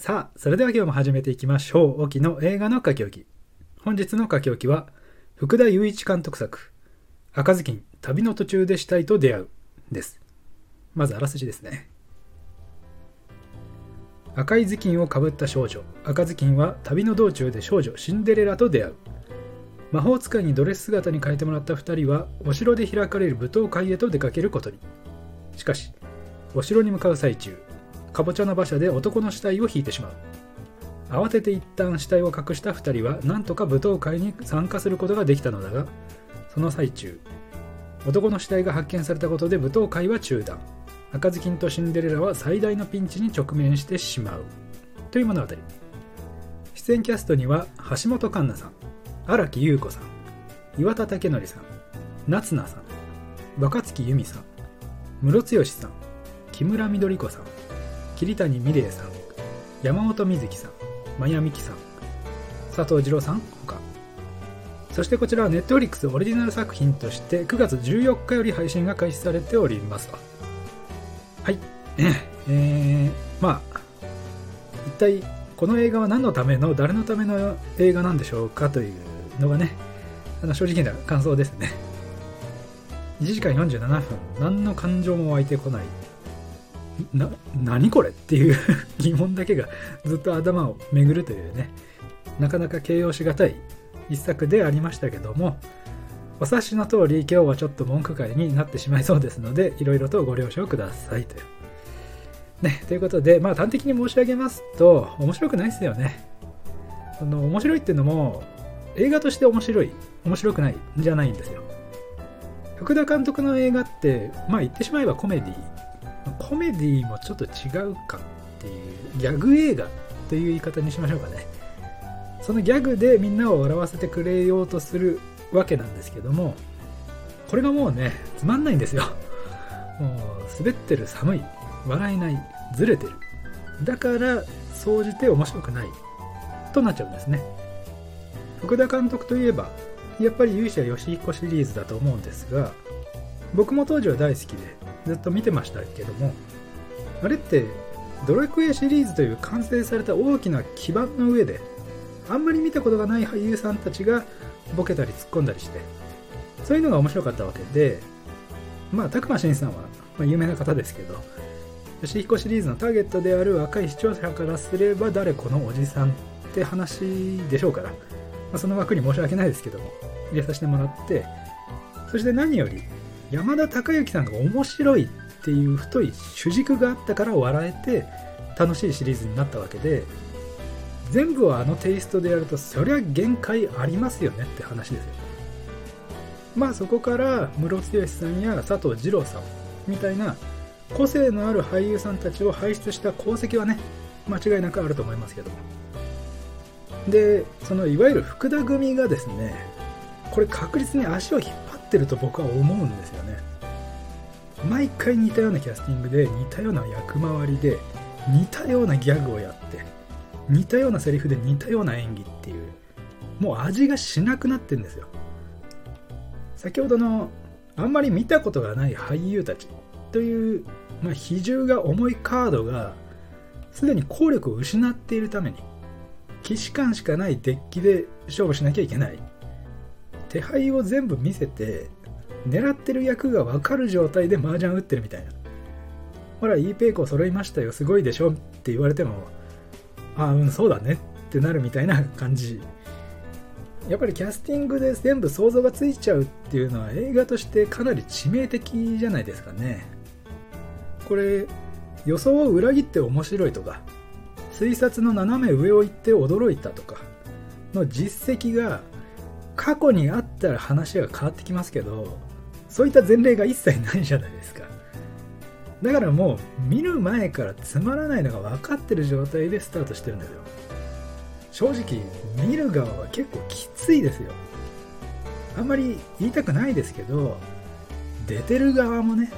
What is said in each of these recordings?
さあ、それでは今日も始めていきましょう。沖の映画の書き置き。本日の書き置きは、福田雄一監督作、赤ずきん、旅の途中で死体と出会う、です。まずあらすじですね。赤い頭巾をかぶった少女、赤ずきんは旅の道中で少女シンデレラと出会う。魔法使いにドレス姿に変えてもらった2人は、お城で開かれる舞踏会へと出かけることに。しかし、お城に向かう最中、かぼちゃの馬車で男の死体を引いてしまう。慌てて一旦死体を隠した2人は何とか舞踏会に参加することができたのだがその最中男の死体が発見されたことで舞踏会は中断。赤ずきんとシンデレラは最大のピンチに直面してしまう。という物語。出演キャストには橋本環奈さん荒木優子さん岩田武則さん夏菜さん若月由美さんムロさん木村緑子さん桐谷美玲さん山本美月さん真矢美樹さん佐藤二郎さん他。そしてこちらはネットフリックスオリジナル作品として9月14日より配信が開始されております。とはい。えー、まあ一体この映画は何のための誰のための映画なんでしょうかというのがねあの正直な感想ですね。1時間47分。何の感情も湧いてこない。な、何これっていう 疑問だけがずっと頭を巡るというね、なかなか形容しがたい一作でありましたけども、お察しの通り今日はちょっと文句会になってしまいそうですので、いろいろとご了承くださいという。ね、ということで、まあ端的に申し上げますと、面白くないですよね。その面白いっていうのも、映画として面白い、面白くないじゃないんですよ。福田監督の映画って、まあ言ってしまえばコメディコメディもちょっと違うかっていうギャグ映画という言い方にしましょうかね。そのギャグでみんなを笑わせてくれようとするわけなんですけどもこれがもうねつまんないんですよ。もう滑ってる寒い笑えないずれてる。だから総じて面白くない。となっちゃうんですね。福田監督といえばやっぱり勇者ヨシヒコシリーズだと思うんですが僕も当時は大好きでずっと見てましたけどもあれってドラクエシリーズという完成された大きな基盤の上であんまり見たことがない俳優さんたちがボケたり突っ込んだりしてそういうのが面白かったわけでまあ拓磨真さんは、まあ、有名な方ですけど吉彦シリーズのターゲットである若い視聴者からすれば誰このおじさんって話でしょうから、まあ、その枠に申し訳ないですけども入れさせてもらってそして何より山田孝之さんが面白いっていう太い主軸があったから笑えて楽しいシリーズになったわけで全部をあのテイストでやるとそりゃ限界ありますよねって話ですよ。まあそこからムロツヨシさんや佐藤二朗さんみたいな個性のある俳優さんたちを輩出した功績はね間違いなくあると思いますけどでそのいわゆる福田組がですねこれ確実に足を引っってると僕は思うんですよね。毎回似たようなキャスティングで似たような役回りで似たようなギャグをやって似たようなセリフで似たような演技っていうもう味がしなくなってんですよ。先ほどのあんまり見たことがない俳優たちという、まあ、比重が重いカードがすでに効力を失っているために既視感しかないデッキで勝負しなきゃいけない。手配を全部見せて狙ってる役が分かる状態で麻雀打ってるみたいな。ほら E ペイコ揃いましたよすごいでしょって言われてもああうんそうだねってなるみたいな感じ。やっぱりキャスティングで全部想像がついちゃうっていうのは映画としてかなり致命的じゃないですかね。これ予想を裏切って面白いとか推察の斜め上を行って驚いたとかの実績が過去にあったら話が変わってきますけどそういった前例が一切ないじゃないですか。だからもう見る前からつまらないのが分かってる状態でスタートしてるんですよ。正直見る側は結構きついですよ。あんまり言いたくないですけど出てる側もね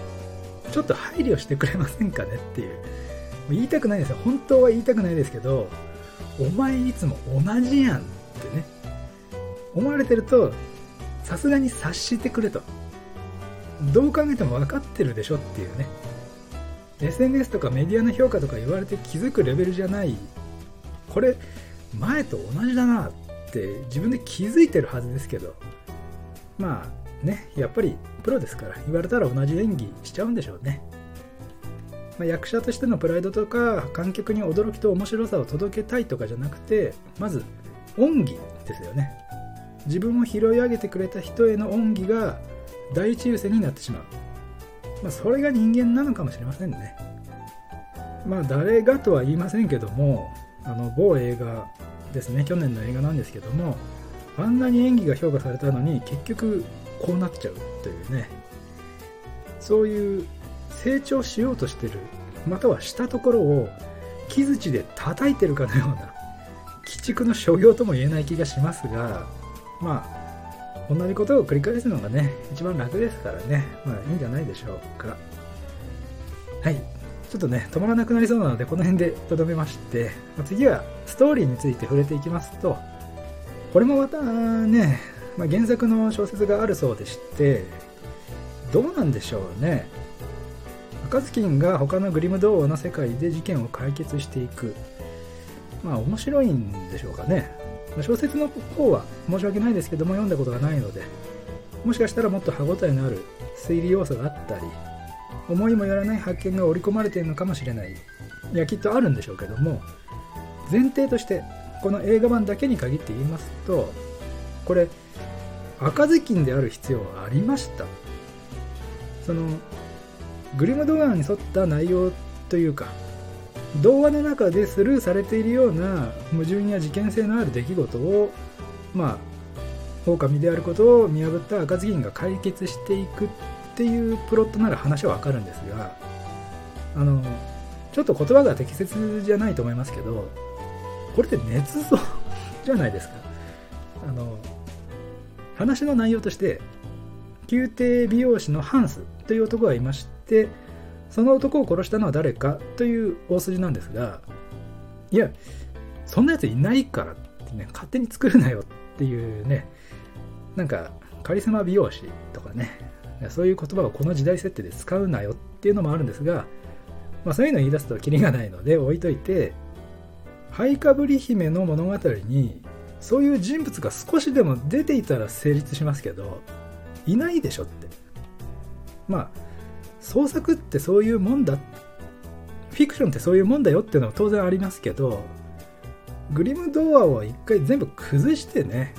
ちょっと配慮してくれませんかねっていう言いたくないですよ。本当は言いたくないですけどお前いつも同じやんってね。思われてるとさすがに察してくれと。どう考えても分かってるでしょっていうね。SNS とかメディアの評価とか言われて気づくレベルじゃない。これ前と同じだなって自分で気づいてるはずですけど。まあねやっぱりプロですから言われたら同じ演技しちゃうんでしょうね、まあ、役者としてのプライドとか観客に驚きと面白さを届けたいとかじゃなくてまず恩義ですよね。自分を拾い上げてくれた人への恩義が第一優先になってしまう、まあ、それが人間なのかもしれませんね。まあ誰がとは言いませんけどもあの某映画ですね。去年の映画なんですけどもあんなに演技が評価されたのに結局こうなっちゃうというね。そういう成長しようとしてるまたはしたところを木槌で叩いてるかのような鬼畜の所業とも言えない気がしますがまあ同じことを繰り返すのがね一番楽ですからね。まあいいんじゃないでしょうか。はい。ちょっとね止まらなくなりそうなのでこの辺でとどめましてま次はストーリーについて触れていきますとこれもまたね、まあ、原作の小説があるそうでしてどうなんでしょうね。赤ずきんが他のグリム童話の世界で事件を解決していく。まあ面白いんでしょうかね。小説の方は申し訳ないですけども読んだことがないのでもしかしたらもっと歯応えのある推理要素があったり思いもよらない発見が織り込まれているのかもしれない。いやきっとあるんでしょうけども前提としてこの映画版だけに限って言いますとこれ赤ずきんである必要はありました。そのグリム童話に沿った内容というか童話の中でスルーされているような矛盾や事件性のある出来事をまあ狼であることを見破った赤ずきんが解決していくっていうプロットなら話はわかるんですがあのちょっと言葉が適切じゃないと思いますけどこれって捏造じゃないですか。あの話の内容として宮廷美容師のハンスという男がいましてその男を殺したのは誰かという大筋なんですがいやそんなやついないからってね勝手に作るなよっていうねなんかカリスマ美容師とかねそういう言葉をこの時代設定で使うなよっていうのもあるんですが、まあ、そういうのを言い出すとキリがないので置いといてハイカブリ姫の物語にそういう人物が少しでも出ていたら成立しますけどいないでしょって。まあ創作ってそういうもんだ。フィクションってそういうもんだよっていうのは当然ありますけどグリム童話を一回全部崩してね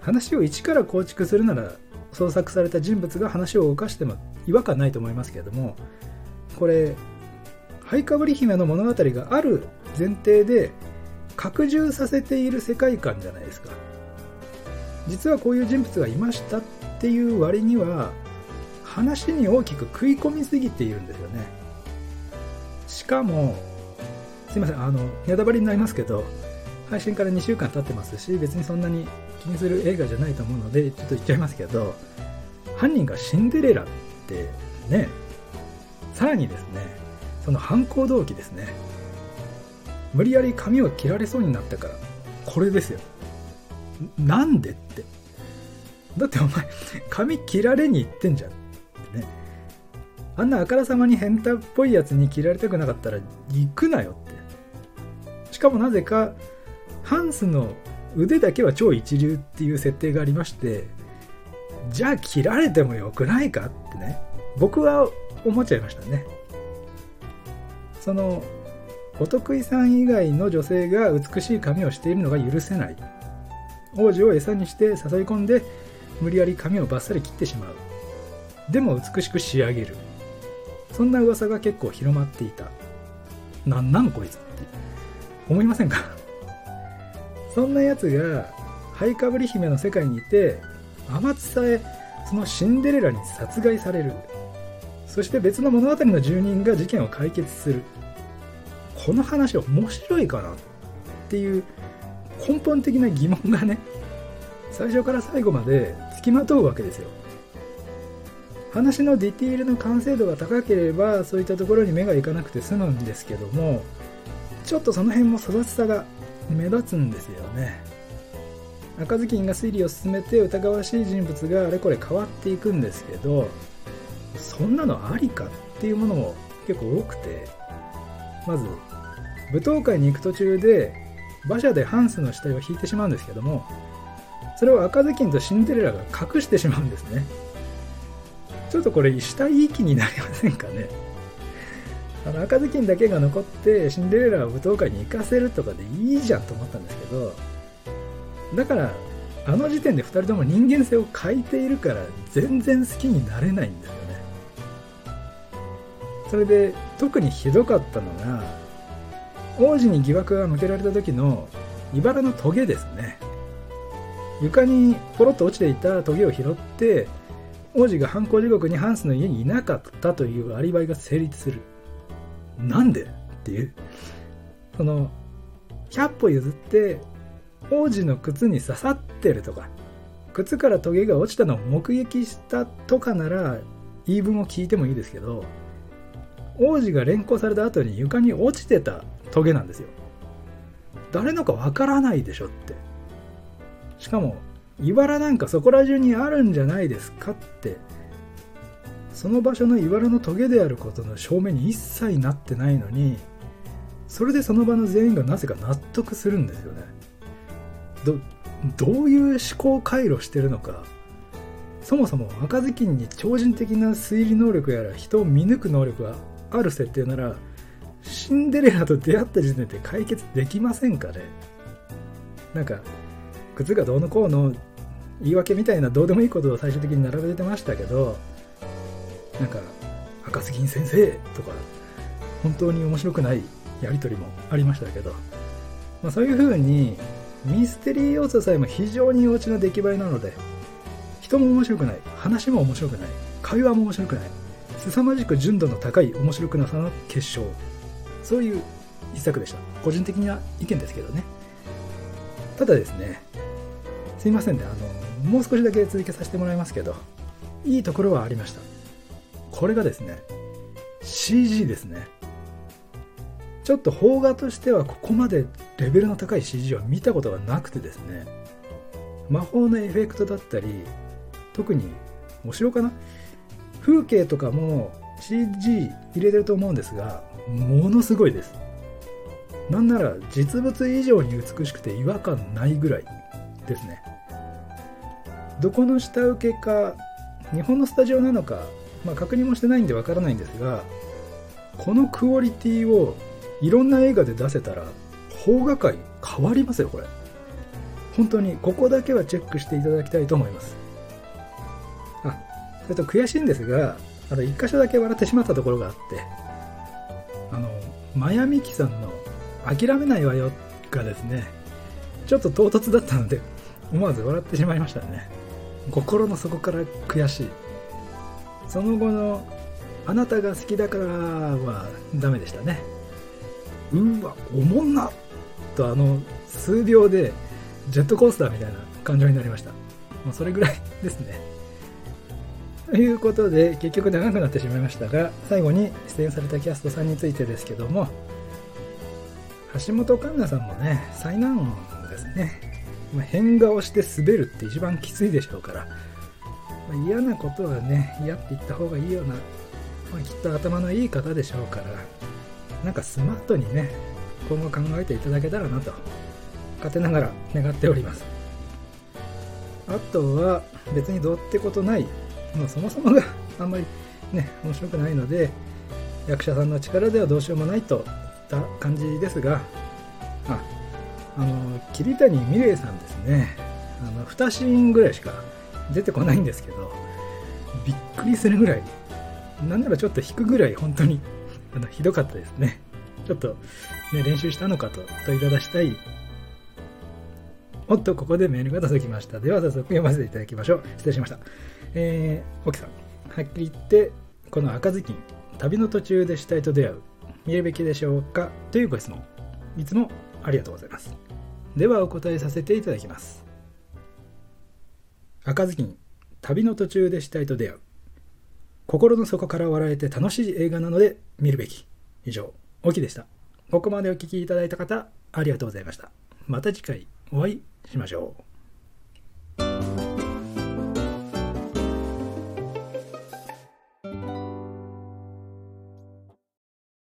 話を一から構築するなら創作された人物が話を動かしても違和感ないと思いますけれどもこれハイカブリ姫の物語がある前提で拡充させている世界観じゃないですか。実はこういう人物がいましたっていう割には話に大きく食い込みすぎているんですよね。しかもすいませんあのネタバレになりますけど配信から2週間経ってますし別にそんなに気にする映画じゃないと思うのでちょっと言っちゃいますけど犯人がシンデレラってねさらにですねその犯行動機ですね無理やり髪を切られそうになったからこれですよ。なんでって。だってお前髪切られに行ってんじゃん。あんなあからさまに変態っぽいやつに切られたくなかったら行くなよって。しかもなぜかハンスの腕だけは超一流っていう設定がありましてじゃあ切られてもよくないかってね。僕は思っちゃいましたね。そのお得意さん以外の女性が美しい髪をしているのが許せない。王子を餌にして誘い込んで無理やり髪をバッサリ切ってしまう。でも美しく仕上げる。そんな噂が結構広まっていた。なんなんこいつ。って思いませんか？そんなやつがハイカブリ姫の世界にいて天津さえそのシンデレラに殺害される。そして別の物語の住人が事件を解決する。この話面白いかなっていう根本的な疑問がね最初から最後までつきまとうわけですよ。話のディティールの完成度が高ければそういったところに目がいかなくて済むんですけどもちょっとその辺も育ちさが目立つんですよね。赤ずきんが推理を進めて疑わしい人物があれこれ変わっていくんですけどそんなのありかっていうものも結構多くてまず舞踏会に行く途中で馬車でハンスの死体を引いてしまうんですけどもそれを赤ずきんとシンデレラが隠してしまうんですね。ちょっとこれ死体遺棄になりませんかね？あの赤ずきんだけが残ってシンデレラを舞踏会に行かせるとかでいいじゃんと思ったんですけどだからあの時点で2人とも人間性を欠いているから全然好きになれないんですよね。それで特にひどかったのが王子に疑惑が向けられた時の茨のトゲですね。床にポロッと落ちていたトゲを拾って王子が犯行時刻にハンスの家にいなかったというアリバイが成立する。なんで？っていう。その100歩譲って王子の靴に刺さってるとか靴からトゲが落ちたのを目撃したとかなら言い分を聞いてもいいですけど王子が連行された後に床に落ちてたトゲなんですよ。誰のかわからないでしょって。しかも茨なんかそこら中にあるんじゃないですかって。その場所の茨のトゲであることの証明に一切なってないのにそれでその場の全員がなぜか納得するんですよね。どどういう思考回路してるのか。そもそも赤ずきんに超人的な推理能力やら人を見抜く能力がある設定ならシンデレラと出会った時点で解決できませんかね。なんか靴がどうのこうの言い訳みたいなどうでもいいことを最終的に並べてましたけどなんか赤ずきん先生とか本当に面白くないやり取りもありましたけど、まあ、そういう風にミステリー要素さえも非常に幼稚な出来栄えなので人も面白くない話も面白くない会話も面白くない凄まじく純度の高い面白くなさの結晶そういう一作でした。個人的な意見ですけどね。ただですねすいませんねあのもう少しだけ続けさせてもらいますけどいいところはありました。これがですね CG ですね。ちょっと邦画としてはここまでレベルの高い CG は見たことがなくてですね魔法のエフェクトだったり特にお城かな？風景とかも CG 入れてると思うんですがものすごいです。なんなら実物以上に美しくて違和感ないぐらいですね。どこの下請けか日本のスタジオなのか、まあ、確認もしてないんでわからないんですがこのクオリティをいろんな映画で出せたら邦画界変わりますよこれ。本当にここだけはチェックしていただきたいと思います。あそれと悔しいんですがあの1箇所だけ笑ってしまったところがあってあのマヤミキさんの「諦めないわよ」がですねちょっと唐突だったので思わず笑ってしまいましたね。心の底から悔しい。その後の「あなたが好きだから」はダメでしたね。うわおもんなとあの数秒でジェットコースターみたいな感情になりました、まあ、それぐらいですね。ということで結局長くなってしまいましたが最後に出演されたキャストさんについてですけども橋本環奈さんもね災難ですね、まあ、変顔して滑るって一番きついでしょうから、まあ、嫌なことはね嫌って言った方がいいような、まあ、きっと頭のいい方でしょうから。なんかスマートにね今後考えていただけたらなと勝手ながら願っております。あとは別にどうってことない。もうそもそもが あんまりね面白くないので役者さんの力ではどうしようもないといった感じですが。ああの桐谷美玲さんですねあの2シーンぐらいしか出てこないんですけどびっくりするぐらいなんならちょっと引くぐらい本当にあのひどかったですね。ちょっと、ね、練習したのかと問いただしたい。おっと、ここでメールが届きました。では早速読ませていただきましょう。失礼しました。えー、沖さん、はっきり言って、この赤ずきん、旅の途中で死体と出会う、見るべきでしょうか？というご質問。いつもありがとうございます。ではお答えさせていただきます。赤ずきん、旅の途中で死体と出会う。心の底から笑えて楽しい映画なので見るべき。以上、オキでした。ここまでお聴きいただいた方、ありがとうございました。また次回お会いしましょう。